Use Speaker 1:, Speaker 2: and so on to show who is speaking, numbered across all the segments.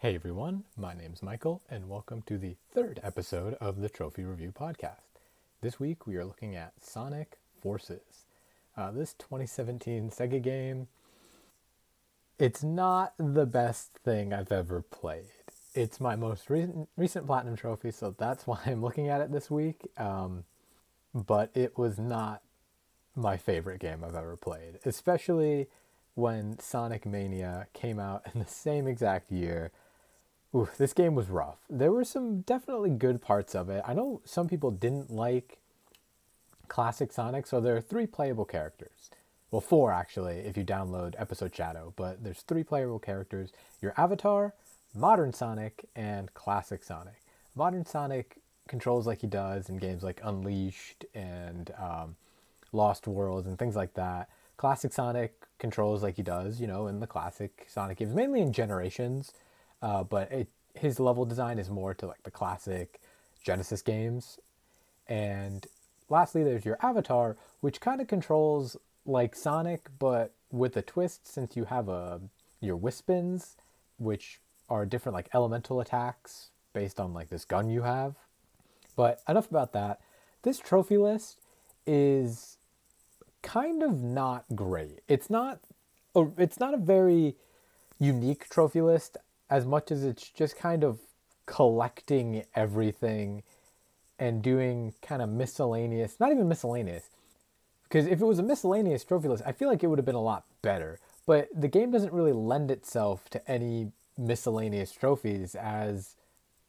Speaker 1: Hey everyone, my name's Michael, and welcome to the third episode of the Trophy Review Podcast. This week we are looking at Sonic Forces. Uh, this 2017 Sega game, it's not the best thing I've ever played. It's my most recent, recent Platinum Trophy, so that's why I'm looking at it this week. Um, but it was not my favorite game I've ever played, especially when Sonic Mania came out in the same exact year Oof, this game was rough. There were some definitely good parts of it. I know some people didn't like classic Sonic, so there are three playable characters. Well, four actually, if you download Episode Shadow, but there's three playable characters your avatar, modern Sonic, and classic Sonic. Modern Sonic controls like he does in games like Unleashed and um, Lost Worlds and things like that. Classic Sonic controls like he does, you know, in the classic Sonic games, mainly in Generations uh, but it, his level design is more to like the classic Genesis games. And lastly, there's your avatar, which kind of controls like Sonic, but with a twist since you have a your Wispons, which are different like elemental attacks based on like this gun you have. But enough about that. This trophy list is kind of not great. It's not it's not a very unique trophy list as much as it's just kind of collecting everything and doing kind of miscellaneous, not even miscellaneous, because if it was a miscellaneous trophy list, I feel like it would have been a lot better. But the game doesn't really lend itself to any miscellaneous trophies as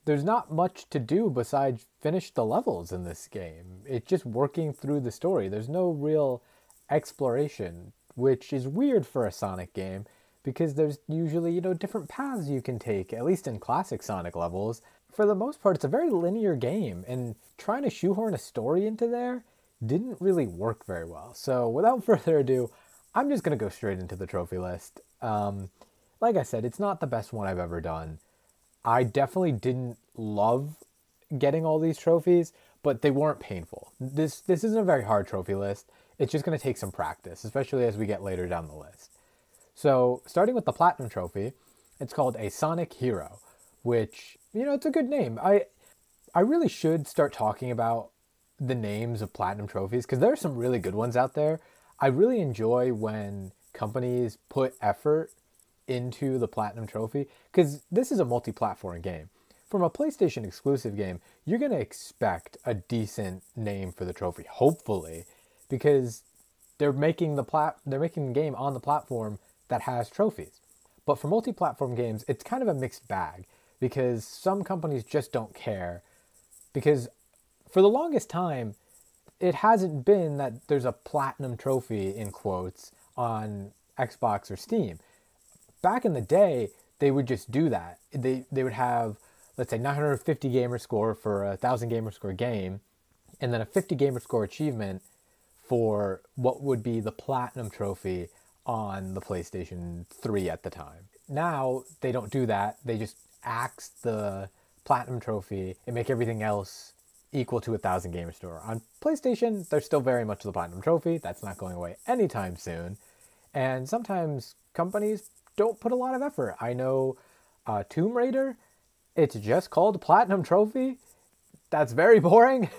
Speaker 1: there's not much to do besides finish the levels in this game. It's just working through the story. There's no real exploration, which is weird for a Sonic game because there's usually, you know, different paths you can take, at least in classic Sonic levels. For the most part, it's a very linear game, and trying to shoehorn a story into there didn't really work very well. So, without further ado, I'm just going to go straight into the trophy list. Um, like I said, it's not the best one I've ever done. I definitely didn't love getting all these trophies, but they weren't painful. This this isn't a very hard trophy list. It's just going to take some practice, especially as we get later down the list. So, starting with the Platinum Trophy, it's called a Sonic Hero, which, you know, it's a good name. I I really should start talking about the names of Platinum Trophies because there are some really good ones out there. I really enjoy when companies put effort into the Platinum Trophy because this is a multi platform game. From a PlayStation exclusive game, you're going to expect a decent name for the trophy, hopefully, because they're making the plat- they're making the game on the platform that has trophies. But for multi platform games, it's kind of a mixed bag because some companies just don't care. Because for the longest time, it hasn't been that there's a platinum trophy in quotes on Xbox or Steam. Back in the day, they would just do that. They they would have let's say 950 gamer score for a 1000 gamer score game and then a 50 gamer score achievement for what would be the platinum trophy on the PlayStation 3 at the time. Now they don't do that. They just axe the platinum trophy and make everything else equal to a thousand gamer score. On PlayStation, there's still very much the platinum trophy. That's not going away anytime soon. And sometimes companies don't put a lot of effort. I know uh, Tomb Raider, it's just called platinum trophy. That's very boring.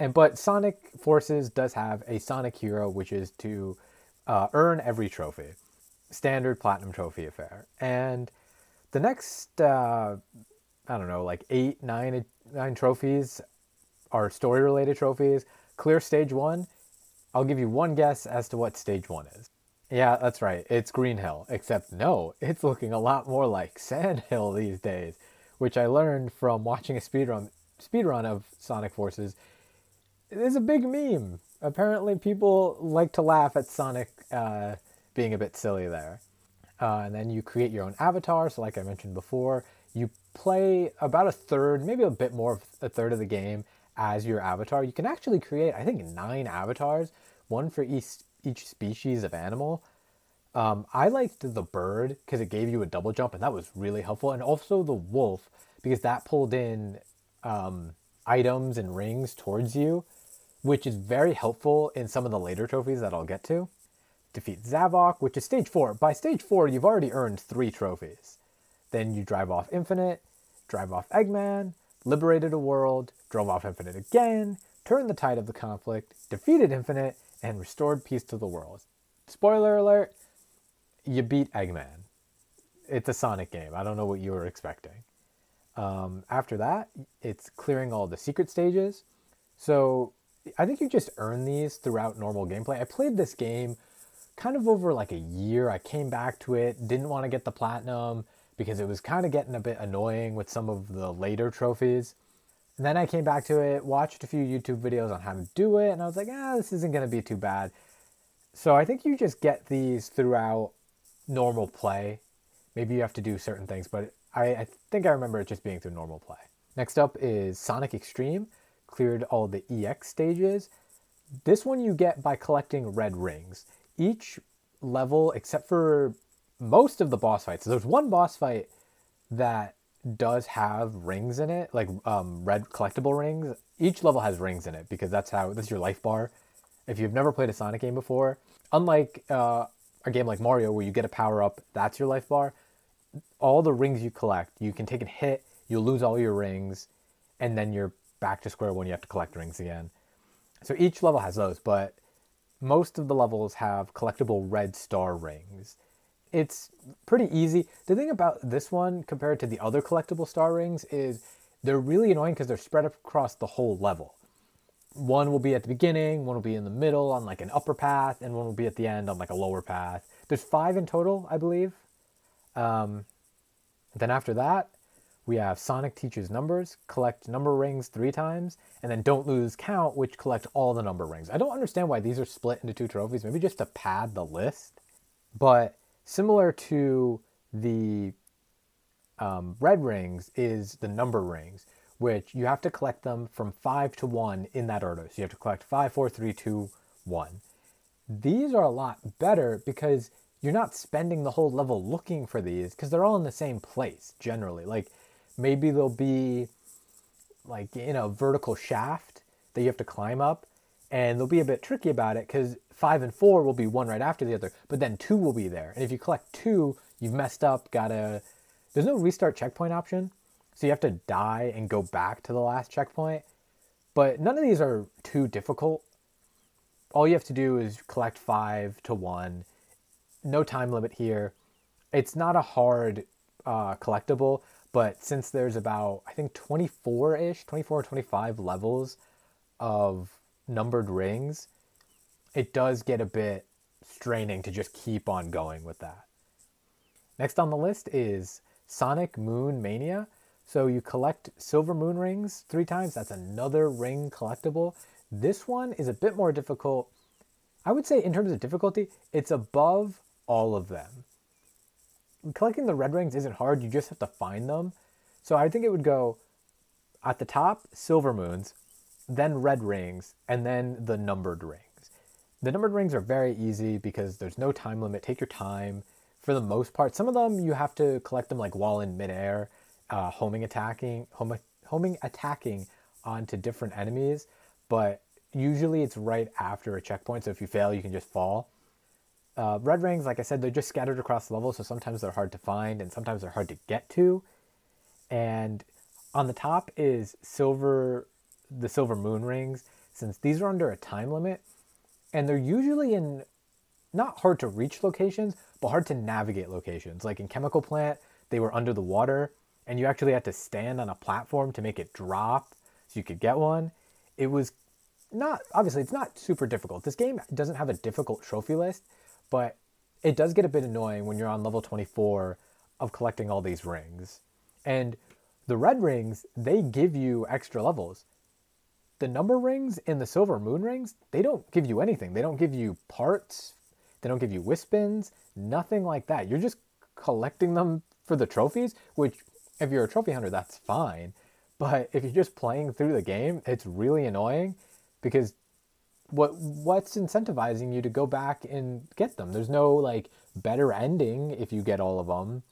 Speaker 1: and but Sonic Forces does have a Sonic Hero, which is to uh, earn every trophy. Standard platinum trophy affair. And the next, uh, I don't know, like eight, nine, nine trophies are story related trophies. Clear stage one. I'll give you one guess as to what stage one is. Yeah, that's right. It's Green Hill. Except no, it's looking a lot more like Sand Hill these days, which I learned from watching a speedrun speedrun of Sonic Forces. It is a big meme apparently people like to laugh at Sonic uh, being a bit silly there. Uh, and then you create your own avatar. So, like I mentioned before, you play about a third, maybe a bit more of a third of the game as your avatar. You can actually create, I think, nine avatars, one for each each species of animal. Um, I liked the bird because it gave you a double jump, and that was really helpful. And also the wolf because that pulled in um, items and rings towards you which is very helpful in some of the later trophies that I'll get to. Defeat Zavok, which is stage 4. By stage 4, you've already earned 3 trophies. Then you drive off Infinite, drive off Eggman, liberated a world, drove off Infinite again, turned the tide of the conflict, defeated Infinite, and restored peace to the world. Spoiler alert, you beat Eggman. It's a Sonic game. I don't know what you were expecting. Um, after that, it's clearing all the secret stages. So I think you just earn these throughout normal gameplay. I played this game kind of over like a year. I came back to it, didn't want to get the platinum because it was kind of getting a bit annoying with some of the later trophies. And then I came back to it, watched a few YouTube videos on how to do it, and I was like, ah, this isn't going to be too bad. So I think you just get these throughout normal play. Maybe you have to do certain things, but I, I think I remember it just being through normal play. Next up is Sonic X-treme. Cleared all the EX stages. This one you get by collecting red rings. Each level, except for most of the boss fights, there's one boss fight that does have rings in it, like um, red collectible rings. Each level has rings in it because that's how this is your life bar. If you've never played a Sonic game before, unlike uh, a game like Mario where you get a power up, that's your life bar. All the rings you collect, you can take a hit, you'll lose all your rings, and then you're back to square one. You have to collect rings again. So each level has those, but most of the levels have collectible red star rings. It's pretty easy. The thing about this one compared to the other collectible star rings is they're really annoying because they're spread across the whole level. One will be at the beginning, one will be in the middle on like an upper path, and one will be at the end on like a lower path. There's five in total, I believe. Um, then after that, we have Sonic teaches numbers, collect number rings three times, and then don't lose count, which collect all the number rings. I don't understand why these are split into two trophies, maybe just to pad the list. But similar to the um, red rings is the number rings, which you have to collect them from five to one in that order. So you have to collect five, four, three, two, one. These are a lot better because you're not spending the whole level looking for these because they're all in the same place generally. Like maybe there'll be like in a vertical shaft that you have to climb up and they'll be a bit tricky about it because five and four will be one right after the other but then two will be there. And if you collect two you've messed up gotta there's no restart checkpoint option so you have to die and go back to the last checkpoint. But none of these are too difficult. All you have to do is collect five to one. No time limit here. It's not a hard uh, collectible but since there's about, I think 24 ish, 24 or 25 levels of numbered rings, it does get a bit straining to just keep on going with that. Next on the list is Sonic Moon Mania. So you collect silver moon rings three times. That's another ring collectible. This one is a bit more difficult. I would say, in terms of difficulty, it's above all of them collecting the red rings isn't hard. You just have to find them. So I think it would go at the top, silver moons, then red rings, and then the numbered rings. The numbered rings are very easy because there's no time limit. Take your time. For the most part, some of them you have to collect them like while in midair, uh, homing attacking, home, homing attacking onto different enemies. But usually it's right after a checkpoint. So if you fail, you can just fall. Uh, red rings, like I said, they're just scattered across the level, so sometimes they're hard to find and sometimes they're hard to get to. And on the top is silver, the silver moon rings, since these are under a time limit, and they're usually in not hard to reach locations, but hard to navigate locations. Like in Chemical Plant, they were under the water, and you actually had to stand on a platform to make it drop so you could get one. It was not obviously it's not super difficult. This game doesn't have a difficult trophy list, but it does get a bit annoying when you're on level 24 of collecting all these rings. And the red rings, they give you extra levels. The number rings and the silver moon rings, they don't give you anything. They don't give you parts, they don't give you wispons, nothing like that. You're just collecting them for the trophies, which if you're a trophy hunter, that's fine. But if you're just playing through the game, it's really annoying because what what's incentivizing you to go back and get them? There's no like better ending if you get all of them.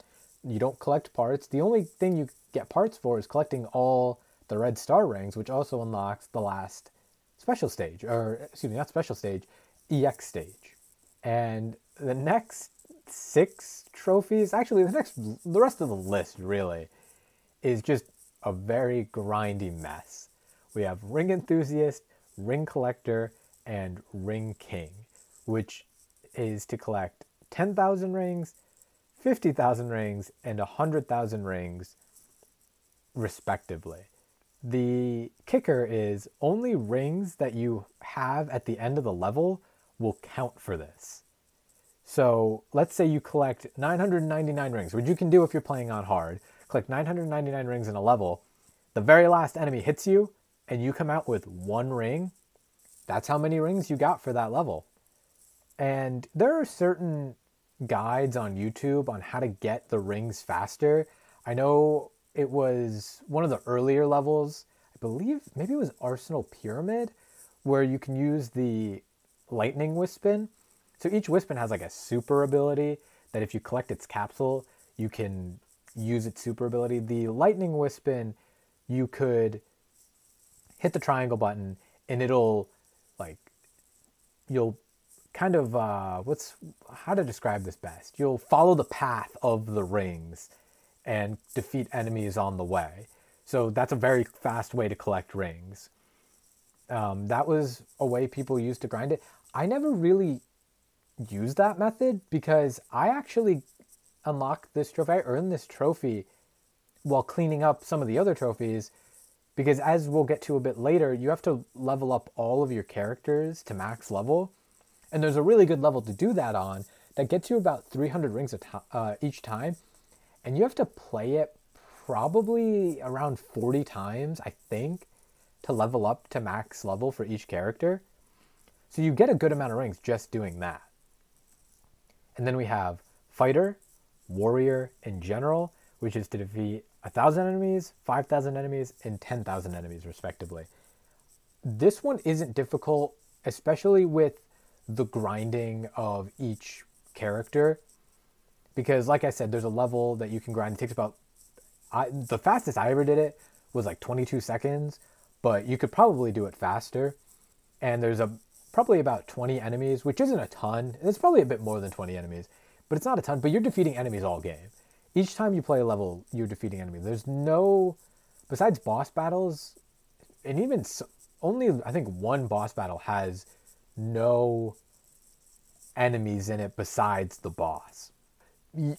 Speaker 1: You don't collect parts. The only thing you get parts for is collecting all the red star rings, which also unlocks the last special stage, or excuse me, not special stage, EX stage. And the next six trophies. Actually, the next, the rest of the list really is just a very grindy mess. We have Ring Enthusiast, Ring Collector, and Ring King, which is to collect 10,000 rings, 50,000 rings, and 100,000 rings, respectively. The kicker is only rings that you have at the end of the level will count for this. So let's say you collect 999 rings, which you can do if you're playing on hard. Collect 999 rings in a level. The very last enemy hits you, and you come out with one ring. That's how many rings you got for that level. And there are certain guides on YouTube on how to get the rings faster. I know it was one of the earlier levels, I believe maybe it was Arsenal Pyramid, where you can use the lightning wispon so each Wispon has like a super ability that if you collect its capsule, you can use its super ability. The Lightning Wispon, you could hit the triangle button and it'll you'll kind of uh, what's how to describe this best? You'll follow the path of the rings and defeat enemies on the way. So that's a very fast way to collect rings. Um, that was a way people used to grind it. I never really use that method because I actually unlocked this trophy. I earned this trophy while cleaning up some of the other trophies because as we'll get to a bit later, you have to level up all of your characters to max level. And there's a really good level to do that on that gets you about 300 rings uh, each time. And you have to play it probably around 40 times, I think, to level up to max level for each character. So you get a good amount of rings just doing that. And then we have Fighter, Warrior, and General, which is to defeat 1,000 enemies, 5,000 enemies, and 10,000 enemies, respectively. This one isn't difficult, especially with the grinding of each character. Because, like I said, there's a level that you can grind. It takes about. I, the fastest I ever did it was like 22 seconds, but you could probably do it faster. And there's a probably about 20 enemies, which isn't a ton. It's probably a bit more than 20 enemies, but it's not a ton. But you're defeating enemies all game. Each time you play a level, you're defeating enemies. There's no, besides boss battles, and even so, only I think one boss battle has no enemies in it besides the boss.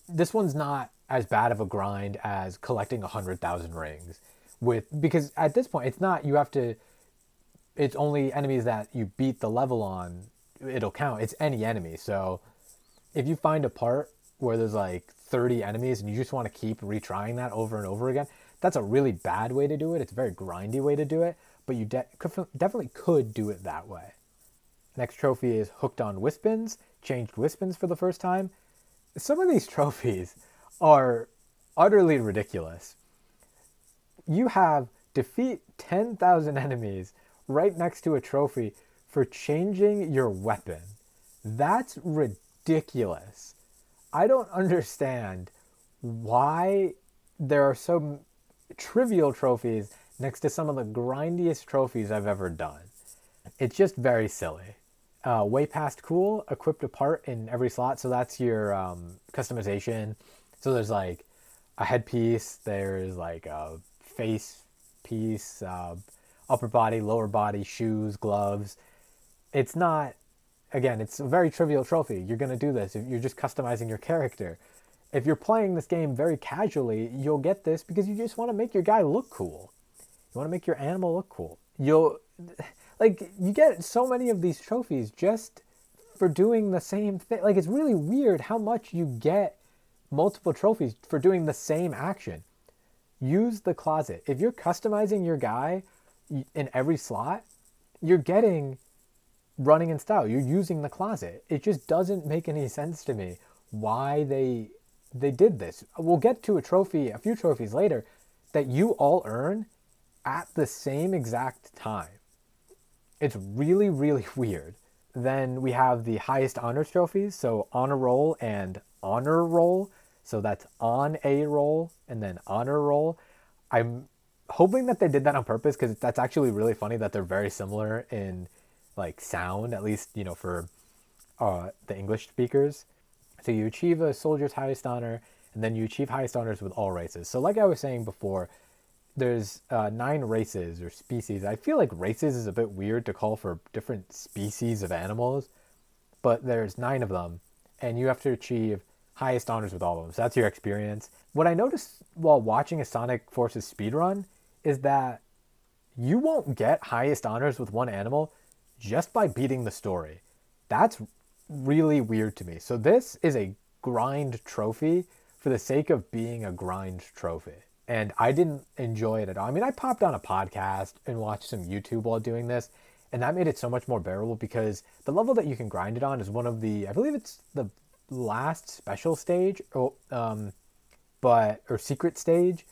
Speaker 1: This one's not as bad of a grind as collecting 100,000 rings with because at this point it's not you have to it's only enemies that you beat the level on it'll count it's any enemy so if you find a part where there's like 30 enemies and you just want to keep retrying that over and over again that's a really bad way to do it it's a very grindy way to do it but you de- definitely could do it that way next trophy is hooked on wispons changed wispons for the first time some of these trophies are utterly ridiculous you have defeat 10,000 enemies right next to a trophy for changing your weapon. That's ridiculous. I don't understand why there are so trivial trophies next to some of the grindiest trophies I've ever done. It's just very silly. Uh, way past cool, equipped a part in every slot, so that's your um, customization. So there's like a headpiece, there's like a face piece, uh, upper body, lower body, shoes, gloves. It's not, again, it's a very trivial trophy. You're going to do this. You're just customizing your character. If you're playing this game very casually, you'll get this because you just want to make your guy look cool. You want to make your animal look cool. You'll, like, you get so many of these trophies just for doing the same thing. Like, it's really weird how much you get multiple trophies for doing the same action. Use the closet. If you're customizing your guy in every slot, you're getting running in style. You're using the closet. It just doesn't make any sense to me why they they did this. We'll get to a trophy, a few trophies later that you all earn at the same exact time. It's really really weird. Then we have the highest honors trophies, so honor roll and honor roll. So that's on a roll and then honor roll. I'm hoping that they did that on purpose because that's actually really funny that they're very similar in like sound, at least you know for uh, the English speakers. So you achieve a soldier's highest honor, and then you achieve highest honors with all races. So, like I was saying before, there's uh, nine races or species. I feel like races is a bit weird to call for different species of animals, but there's nine of them, and you have to achieve highest honors with all of them. So that's your experience. What I noticed while watching a Sonic Forces speedrun is that you won't get highest honors with one animal just by beating the story. That's really weird to me. So this is a grind trophy for the sake of being a grind trophy. And I didn't enjoy it at all. I mean, I popped on a podcast and watched some YouTube while doing this, and that made it so much more bearable because the level that you can grind it on is one of the, I believe it's the last special stage, or, um, but, or secret stage.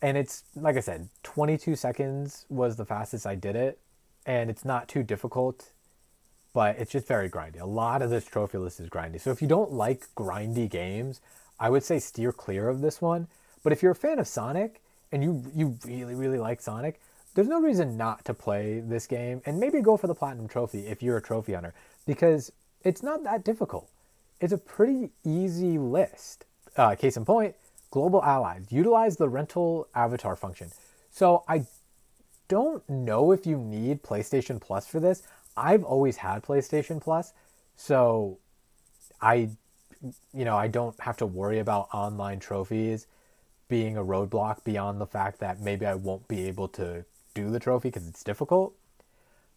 Speaker 1: And it's, like I said, 22 seconds was the fastest I did it. And it's not too difficult but it's just very grindy. A lot of this trophy list is grindy. So if you don't like grindy games, I would say steer clear of this one. But if you're a fan of Sonic and you you really really like Sonic, there's no reason not to play this game and maybe go for the platinum trophy if you're a trophy hunter because it's not that difficult. It's a pretty easy list. Uh, case in point, global allies utilize the rental avatar function. So I don't know if you need PlayStation Plus for this. I've always had PlayStation Plus, so I, you know, I don't have to worry about online trophies being a roadblock beyond the fact that maybe I won't be able to do the trophy because it's difficult.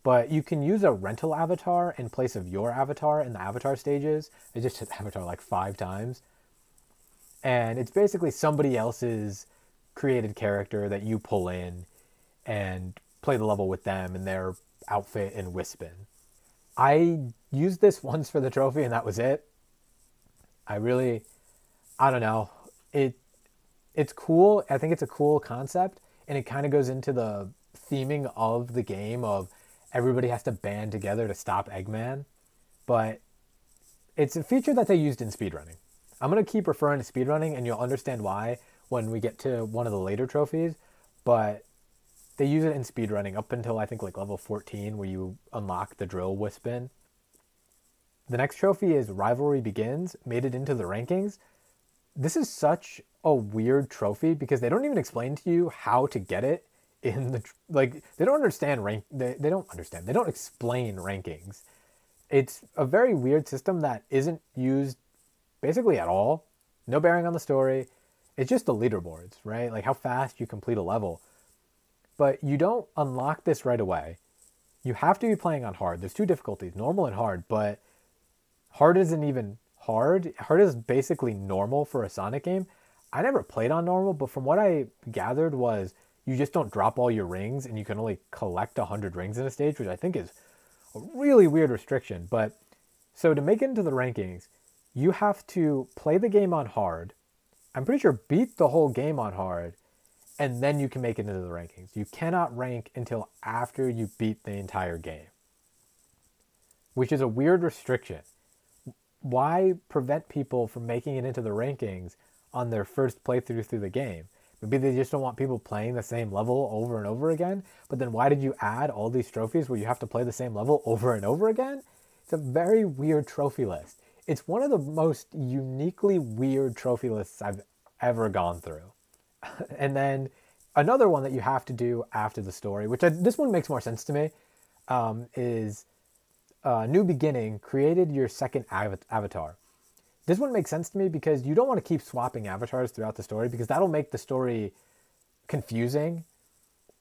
Speaker 1: But you can use a rental avatar in place of your avatar in the avatar stages. I just hit avatar like five times. And it's basically somebody else's created character that you pull in and play the level with them and they're outfit and Wispon. I used this once for the trophy and that was it. I really I don't know. It it's cool. I think it's a cool concept and it kind of goes into the theming of the game of everybody has to band together to stop Eggman. But it's a feature that they used in speedrunning. I'm to keep referring to speedrunning and you'll understand why when we get to one of the later trophies, but they use it in speedrunning up until I think like level 14 where you unlock the drill Wispon. The next trophy is Rivalry Begins, made it into the rankings. This is such a weird trophy because they don't even explain to you how to get it in the like they don't understand rank they, they don't understand. They don't explain rankings. It's a very weird system that isn't used basically at all. No bearing on the story. It's just the leaderboards, right? Like how fast you complete a level but you don't unlock this right away. You have to be playing on hard. There's two difficulties, normal and hard, but hard isn't even hard. Hard is basically normal for a Sonic game. I never played on normal, but from what I gathered was you just don't drop all your rings and you can only collect 100 rings in a stage, which I think is a really weird restriction. But so to make it into the rankings, you have to play the game on hard. I'm pretty sure beat the whole game on hard and then you can make it into the rankings. You cannot rank until after you beat the entire game, which is a weird restriction. Why prevent people from making it into the rankings on their first playthrough through the game? Maybe they just don't want people playing the same level over and over again. But then why did you add all these trophies where you have to play the same level over and over again? It's a very weird trophy list. It's one of the most uniquely weird trophy lists I've ever gone through. and then another one that you have to do after the story, which I, this one makes more sense to me, um, is uh, New Beginning created your second av- avatar. This one makes sense to me because you don't want to keep swapping avatars throughout the story because that'll make the story confusing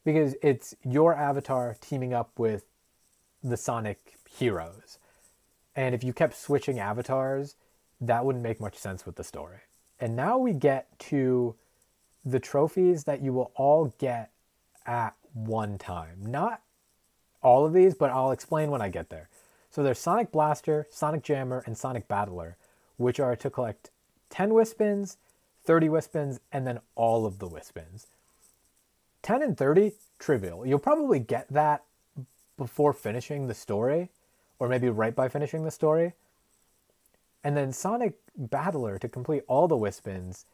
Speaker 1: because it's your avatar teaming up with the Sonic heroes. And if you kept switching avatars, that wouldn't make much sense with the story. And now we get to the trophies that you will all get at one time. Not all of these, but I'll explain when I get there. So there's Sonic Blaster, Sonic Jammer, and Sonic Battler, which are to collect 10 Wispons, 30 Wispons, and then all of the Wispons. 10 and 30, trivial. You'll probably get that before finishing the story, or maybe right by finishing the story. And then Sonic Battler to complete all the Wispons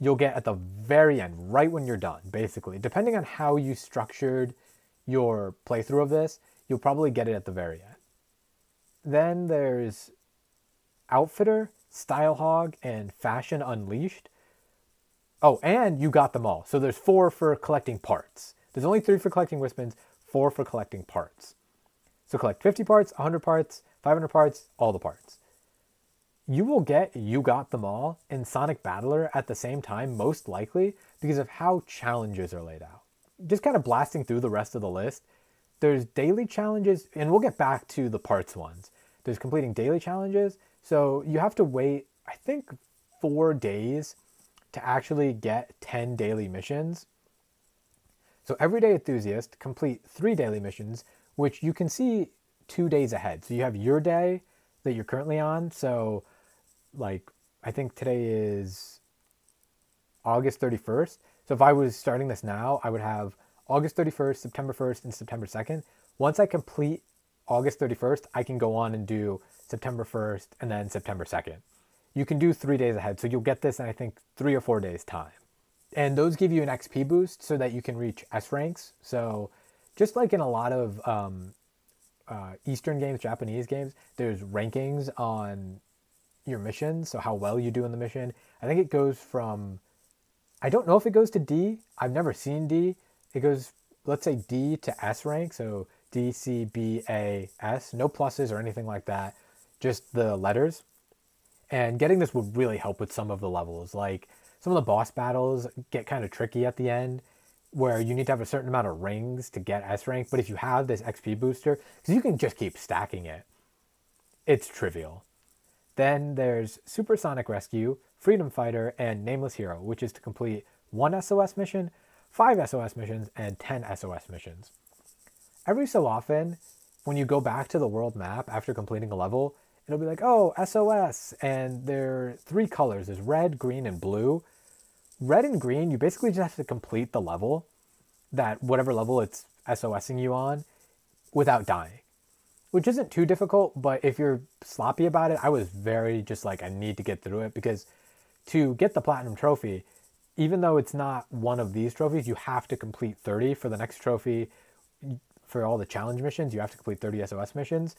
Speaker 1: you'll get at the very end, right when you're done, basically. Depending on how you structured your playthrough of this, you'll probably get it at the very end. Then there's Outfitter, Style Hog, and Fashion Unleashed. Oh, and you got them all. So there's four for collecting parts. There's only three for collecting wispons, four for collecting parts. So collect 50 parts, 100 parts, 500 parts, all the parts. You will get You Got Them All in Sonic Battler at the same time, most likely, because of how challenges are laid out. Just kind of blasting through the rest of the list, there's daily challenges, and we'll get back to the parts ones. There's completing daily challenges, so you have to wait, I think, four days to actually get 10 daily missions. So, Everyday Enthusiast complete three daily missions, which you can see two days ahead. So, you have your day that you're currently on. So, like, I think today is August 31st. So, if I was starting this now, I would have August 31st, September 1st, and September 2nd. Once I complete August 31st, I can go on and do September 1st and then September 2nd. You can do three days ahead, so you'll get this in I think three or four days' time. And those give you an XP boost so that you can reach S ranks. So, just like in a lot of um, uh, Eastern games, Japanese games, there's rankings on your mission, so how well you do in the mission. I think it goes from, I don't know if it goes to D. I've never seen D. It goes, let's say D to S rank, so D, C, B, A, S. No pluses or anything like that, just the letters. And getting this would really help with some of the levels. Like some of the boss battles get kind of tricky at the end where you need to have a certain amount of rings to get S rank. But if you have this XP booster, because you can just keep stacking it, it's trivial. Then there's Supersonic Rescue, Freedom Fighter, and Nameless Hero, which is to complete one SOS mission, five SOS missions, and 10 SOS missions. Every so often, when you go back to the world map after completing a level, it'll be like, oh, SOS. And there are three colors there's red, green, and blue. Red and green, you basically just have to complete the level, that whatever level it's SOSing you on, without dying. Which isn't too difficult, but if you're sloppy about it, I was very just like, I need to get through it because to get the platinum trophy, even though it's not one of these trophies, you have to complete 30 for the next trophy. For all the challenge missions, you have to complete 30 SOS missions.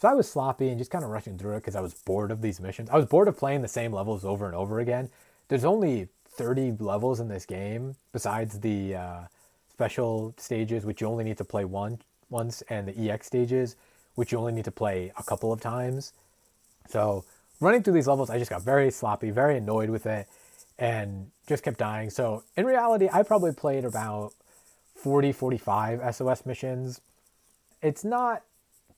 Speaker 1: So I was sloppy and just kind of rushing through it because I was bored of these missions. I was bored of playing the same levels over and over again. There's only 30 levels in this game besides the uh, special stages, which you only need to play one once, and the EX stages, which you only need to play a couple of times. So running through these levels, I just got very sloppy, very annoyed with it, and just kept dying. So in reality, I probably played about 40, 45 SOS missions. It's not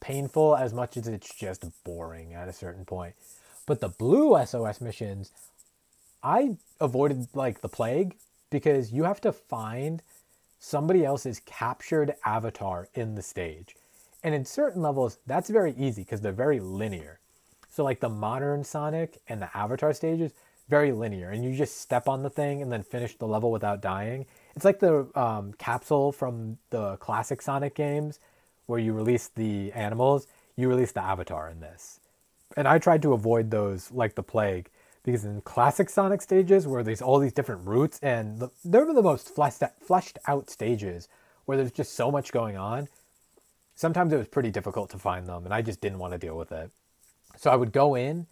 Speaker 1: painful as much as it's just boring at a certain point. But the blue SOS missions, I avoided like the plague because you have to find somebody else's captured avatar in the stage. And in certain levels, that's very easy because they're very linear. So, like the modern Sonic and the Avatar stages, very linear, and you just step on the thing and then finish the level without dying. It's like the um, capsule from the classic Sonic games where you release the animals, you release the avatar in this. And I tried to avoid those like the plague because in classic Sonic stages where there's all these different routes and the, they're the most fleshed, fleshed out stages where there's just so much going on. Sometimes it was pretty difficult to find them and I just didn't want to deal with it. So I would go in,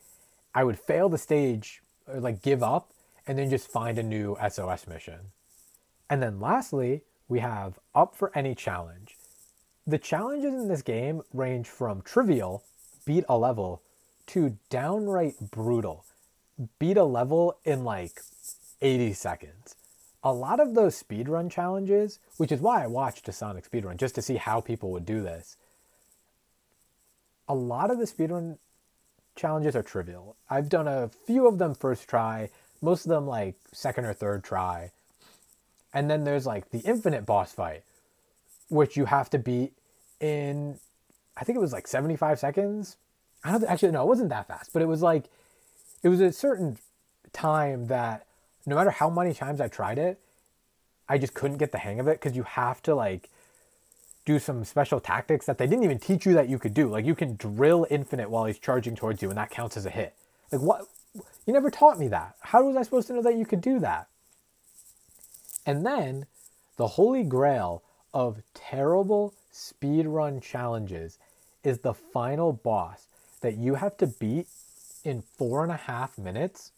Speaker 1: I would fail the stage, or like give up, and then just find a new SOS mission. And then lastly, we have Up for Any Challenge. The challenges in this game range from trivial, beat a level, to downright brutal, beat a level in like 80 seconds. A lot of those speedrun challenges, which is why I watched a Sonic speedrun, just to see how people would do this. A lot of the speedrun challenges are trivial. I've done a few of them first try, most of them like second or third try. And then there's like the infinite boss fight, which you have to beat in I think it was like 75 seconds. I don't actually no, it wasn't that fast, but it was like it was a certain time that no matter how many times I tried it, I just couldn't get the hang of it because you have to like do some special tactics that they didn't even teach you that you could do. Like you can drill infinite while he's charging towards you and that counts as a hit. Like what you never taught me that. How was I supposed to know that you could do that? And then the holy grail of terrible speedrun challenges is the final boss that you have to beat in four and a half minutes.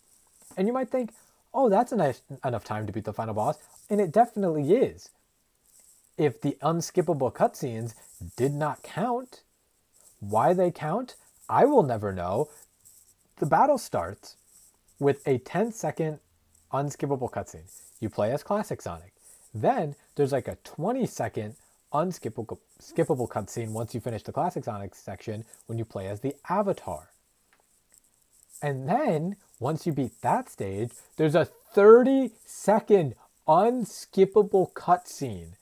Speaker 1: And you might think, oh, that's a nice, enough time to beat the final boss. And it definitely is. If the unskippable cutscenes did not count, why they count, I will never know. The battle starts with a 10 second unskippable cutscene. You play as Classic Sonic. Then there's like a 20 second unskippable skippable cutscene once you finish the Classic Sonic section when you play as the Avatar. And then once you beat that stage, there's a 30 second unskippable cutscene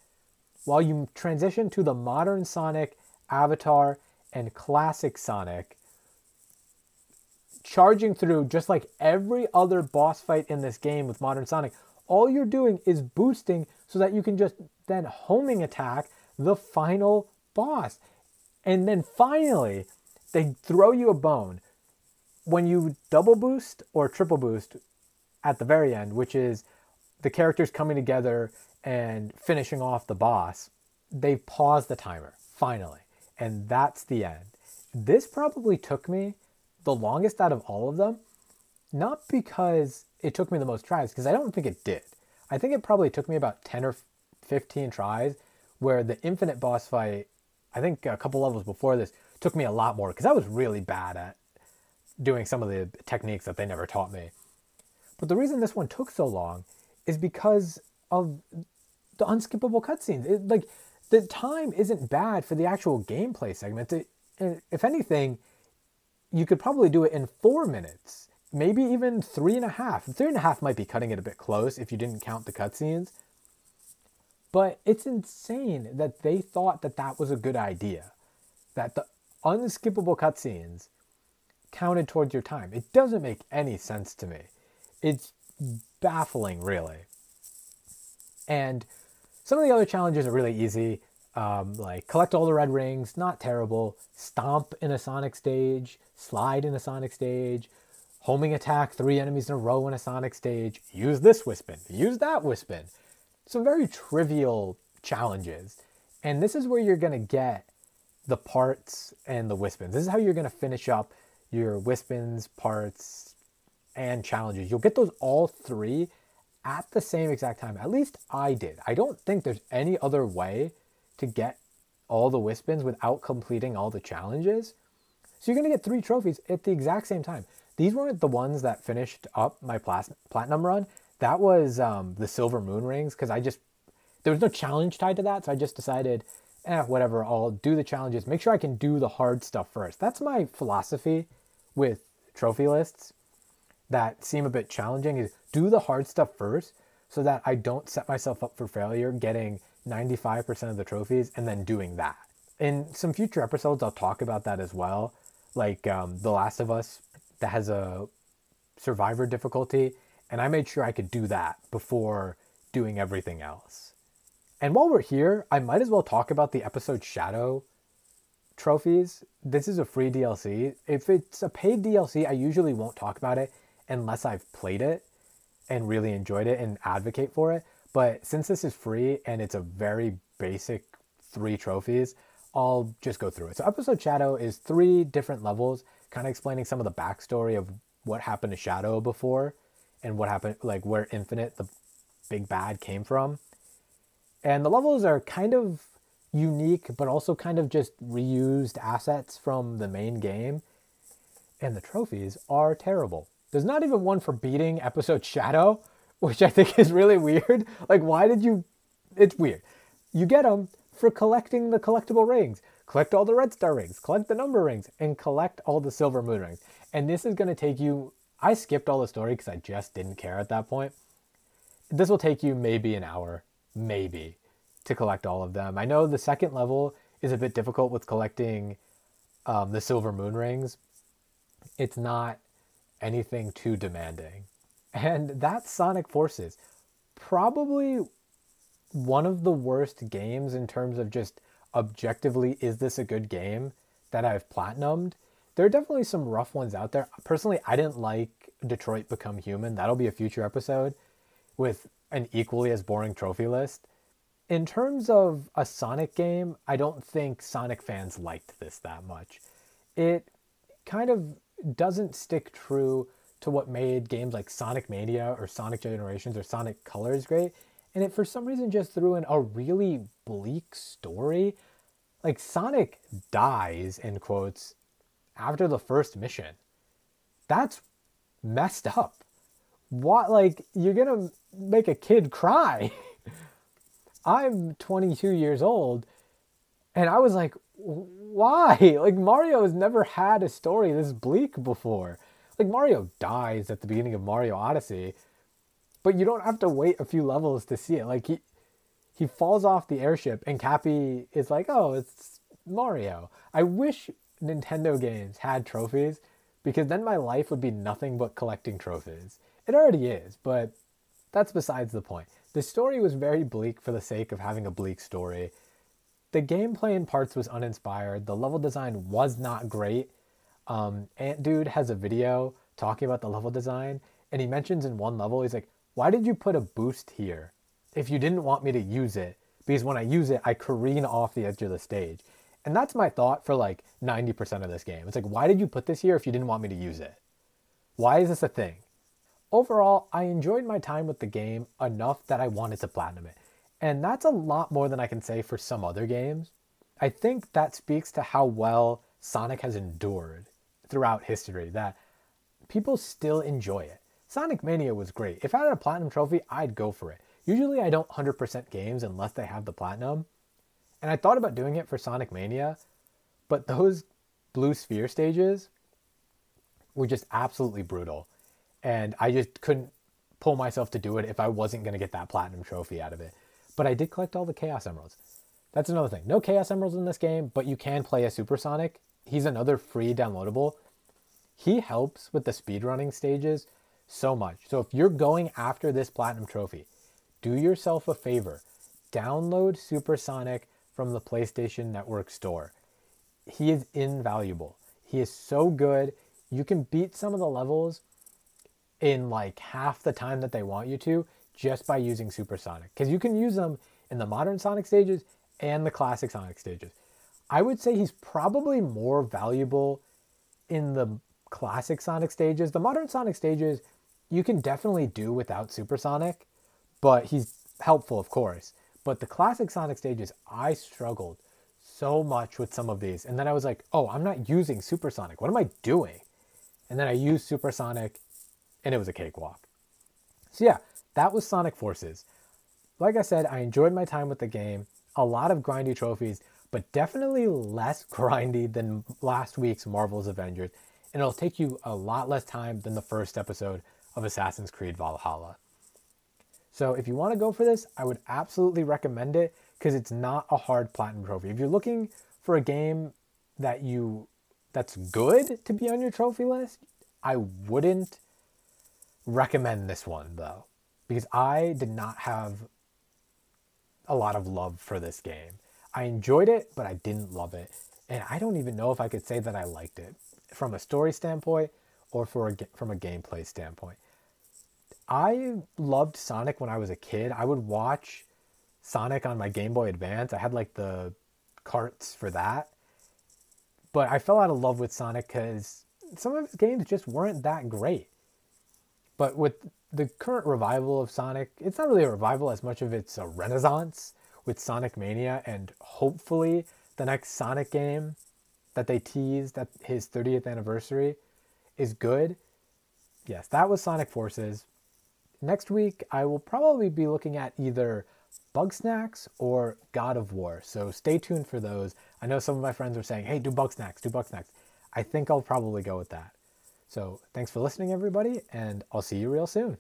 Speaker 1: while you transition to the modern Sonic, Avatar, and Classic Sonic charging through just like every other boss fight in this game with Modern Sonic. All you're doing is boosting so that you can just then homing attack the final boss. And then finally, they throw you a bone. When you double boost or triple boost at the very end, which is the characters coming together and finishing off the boss, they pause the timer, finally. And that's the end. This probably took me the longest out of all of them, not because it took me the most tries, because I don't think it did. I think it probably took me about 10 or 15 tries, where the infinite boss fight, I think a couple levels before this, took me a lot more, because I was really bad at doing some of the techniques that they never taught me. But the reason this one took so long is because of the unskippable cutscenes. Like, the time isn't bad for the actual gameplay segments. It, if anything, you could probably do it in four minutes, maybe even three and a half. Three and a half might be cutting it a bit close if you didn't count the cutscenes. But it's insane that they thought that that was a good idea, that the unskippable cutscenes counted towards your time. It doesn't make any sense to me. It's baffling, really. And some of the other challenges are really easy. Um, like collect all the red rings, not terrible. Stomp in a Sonic stage, slide in a Sonic stage, homing attack three enemies in a row in a Sonic stage. Use this Wispon, use that Wispon. Some very trivial challenges. And this is where you're going to get the parts and the Wispons. This is how you're going to finish up your Wispons, parts, and challenges. You'll get those all three at the same exact time. At least I did. I don't think there's any other way to get all the Wispons without completing all the challenges. So you're going to get three trophies at the exact same time. These weren't the ones that finished up my platinum run. That was um, the silver moon rings because I just, there was no challenge tied to that. So I just decided, eh, whatever, I'll do the challenges. Make sure I can do the hard stuff first. That's my philosophy with trophy lists that seem a bit challenging is do the hard stuff first so that I don't set myself up for failure getting 95% of the trophies and then doing that. In some future episodes, I'll talk about that as well. Like um, The Last of Us, that has a survivor difficulty, and I made sure I could do that before doing everything else. And while we're here, I might as well talk about the episode Shadow trophies. This is a free DLC. If it's a paid DLC, I usually won't talk about it unless I've played it and really enjoyed it and advocate for it. But since this is free and it's a very basic three trophies, I'll just go through it. So, episode Shadow is three different levels, kind of explaining some of the backstory of what happened to Shadow before and what happened, like where Infinite, the big bad, came from. And the levels are kind of unique, but also kind of just reused assets from the main game. And the trophies are terrible. There's not even one for beating episode Shadow, which I think is really weird. Like, why did you? It's weird. You get them for collecting the collectible rings. Collect all the red star rings, collect the number rings, and collect all the silver moon rings. And this is going to take you. I skipped all the story because I just didn't care at that point. This will take you maybe an hour, maybe, to collect all of them. I know the second level is a bit difficult with collecting um, the silver moon rings. It's not anything too demanding. And that's Sonic Forces. Probably one of the worst games in terms of just objectively, is this a good game that I've platinumed? There are definitely some rough ones out there. Personally, I didn't like Detroit Become Human. That'll be a future episode with an equally as boring trophy list. In terms of a Sonic game, I don't think Sonic fans liked this that much. It kind of doesn't stick true to what made games like Sonic Mania or Sonic Generations or Sonic Colors great. And it for some reason just threw in a really bleak story. Like Sonic dies in quotes after the first mission. That's messed up. What like you're going to make a kid cry. I'm 22 years old and I was like why? Like Mario has never had a story this bleak before. Like Mario dies at the beginning of Mario Odyssey, but you don't have to wait a few levels to see it. Like he he falls off the airship and Cappy is like, "Oh, it's Mario." I wish Nintendo games had trophies because then my life would be nothing but collecting trophies. It already is, but that's besides the point. The story was very bleak for the sake of having a bleak story. The gameplay in parts was uninspired. The level design was not great. Um, Ant Dude has a video talking about the level design, and he mentions in one level, he's like, Why did you put a boost here if you didn't want me to use it? Because when I use it, I careen off the edge of the stage. And that's my thought for like 90% of this game. It's like, why did you put this here if you didn't want me to use it? Why is this a thing? Overall, I enjoyed my time with the game enough that I wanted to platinum it. And that's a lot more than I can say for some other games. I think that speaks to how well Sonic has endured throughout history, that people still enjoy it. Sonic Mania was great. If I had a platinum trophy, I'd go for it. Usually I don't 100% games unless they have the platinum. And I thought about doing it for Sonic Mania, but those blue sphere stages were just absolutely brutal. And I just couldn't pull myself to do it if I wasn't going to get that platinum trophy out of it. But I did collect all the Chaos Emeralds. That's another thing. No Chaos Emeralds in this game, but you can play a Supersonic. He's another free downloadable. He helps with the speedrunning stages so much. So if you're going after this platinum trophy, do yourself a favor. Download Supersonic from the PlayStation Network store. He is invaluable. He is so good. You can beat some of the levels in like half the time that they want you to just by using Supersonic. Because you can use them in the modern Sonic stages and the classic Sonic stages. I would say he's probably more valuable in the classic Sonic stages. The modern Sonic stages, you can definitely do without Supersonic, but he's helpful, of course. But the classic Sonic stages, I struggled so much with some of these. And then I was like, oh, I'm not using Supersonic. What am I doing? And then I used Supersonic and it was a cakewalk. So yeah, that was Sonic Forces. Like I said, I enjoyed my time with the game. A lot of grindy trophies, but definitely less grindy than last week's Marvel's Avengers. And it'll take you a lot less time than the first episode of Assassin's Creed Valhalla. So if you want to go for this, I would absolutely recommend it because it's not a hard platinum trophy. If you're looking for a game that you that's good to be on your trophy list, I wouldn't recommend this one though because I did not have a lot of love for this game. I enjoyed it, but I didn't love it. And I don't even know if I could say that I liked it from a story standpoint or for a, from a gameplay standpoint. I loved Sonic when I was a kid. I would watch Sonic on my Game Boy Advance. I had like the carts for that. But I fell out of love with Sonic because some of his games just weren't that great. But with the current revival of Sonic, it's not really a revival as much of it's a renaissance with Sonic Mania and hopefully the next Sonic game that they teased at his 30th anniversary is good. Yes, that was Sonic Forces. Next week, I will probably be looking at either Bugsnax or God of War. So stay tuned for those. I know some of my friends are saying, hey, do Bugsnax, do Bugsnax. I think I'll probably go with that. So thanks for listening, everybody, and I'll see you real soon.